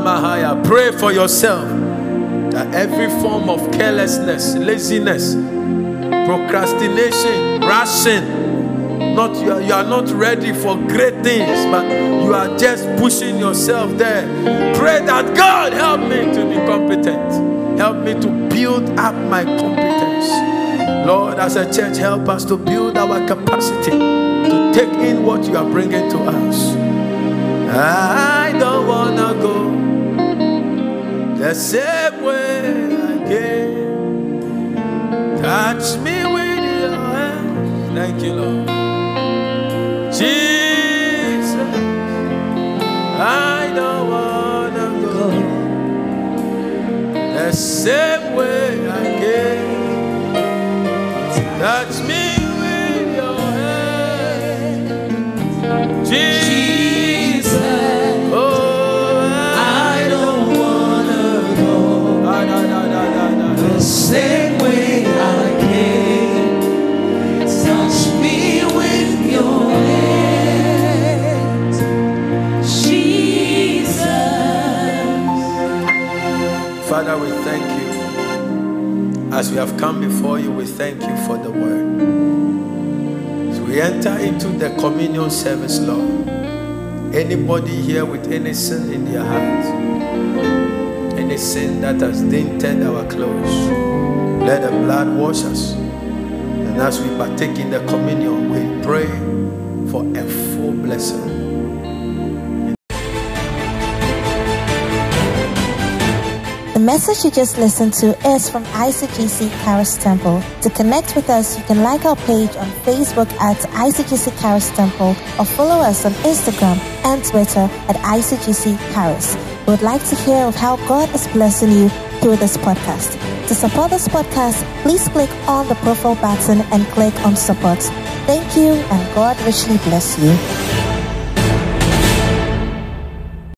mahaya. Pray for yourself that every form of carelessness, laziness, procrastination, rushing, not you are, you are not ready for great things, but you are just pushing yourself there. Pray that God help me to be competent. Help me to build up my competence. Lord, as a church, help us to build our capacity to take in what you are bringing to us. I don't want to go the same way came. Touch me with your hand. Thank you, Lord. Same way came. Touch me with your hand. Jesus. As we have come before you, we thank you for the word. As we enter into the communion service, Lord, anybody here with any sin in their heart, any sin that has dented our clothes, let the blood wash us. And as we partake in the communion, we pray for a full blessing. Message you just listened to is from ICGC Charis Temple. To connect with us, you can like our page on Facebook at ICGC Charis Temple or follow us on Instagram and Twitter at ICGC Charis. We would like to hear of how God is blessing you through this podcast. To support this podcast, please click on the profile button and click on support. Thank you and God richly bless you.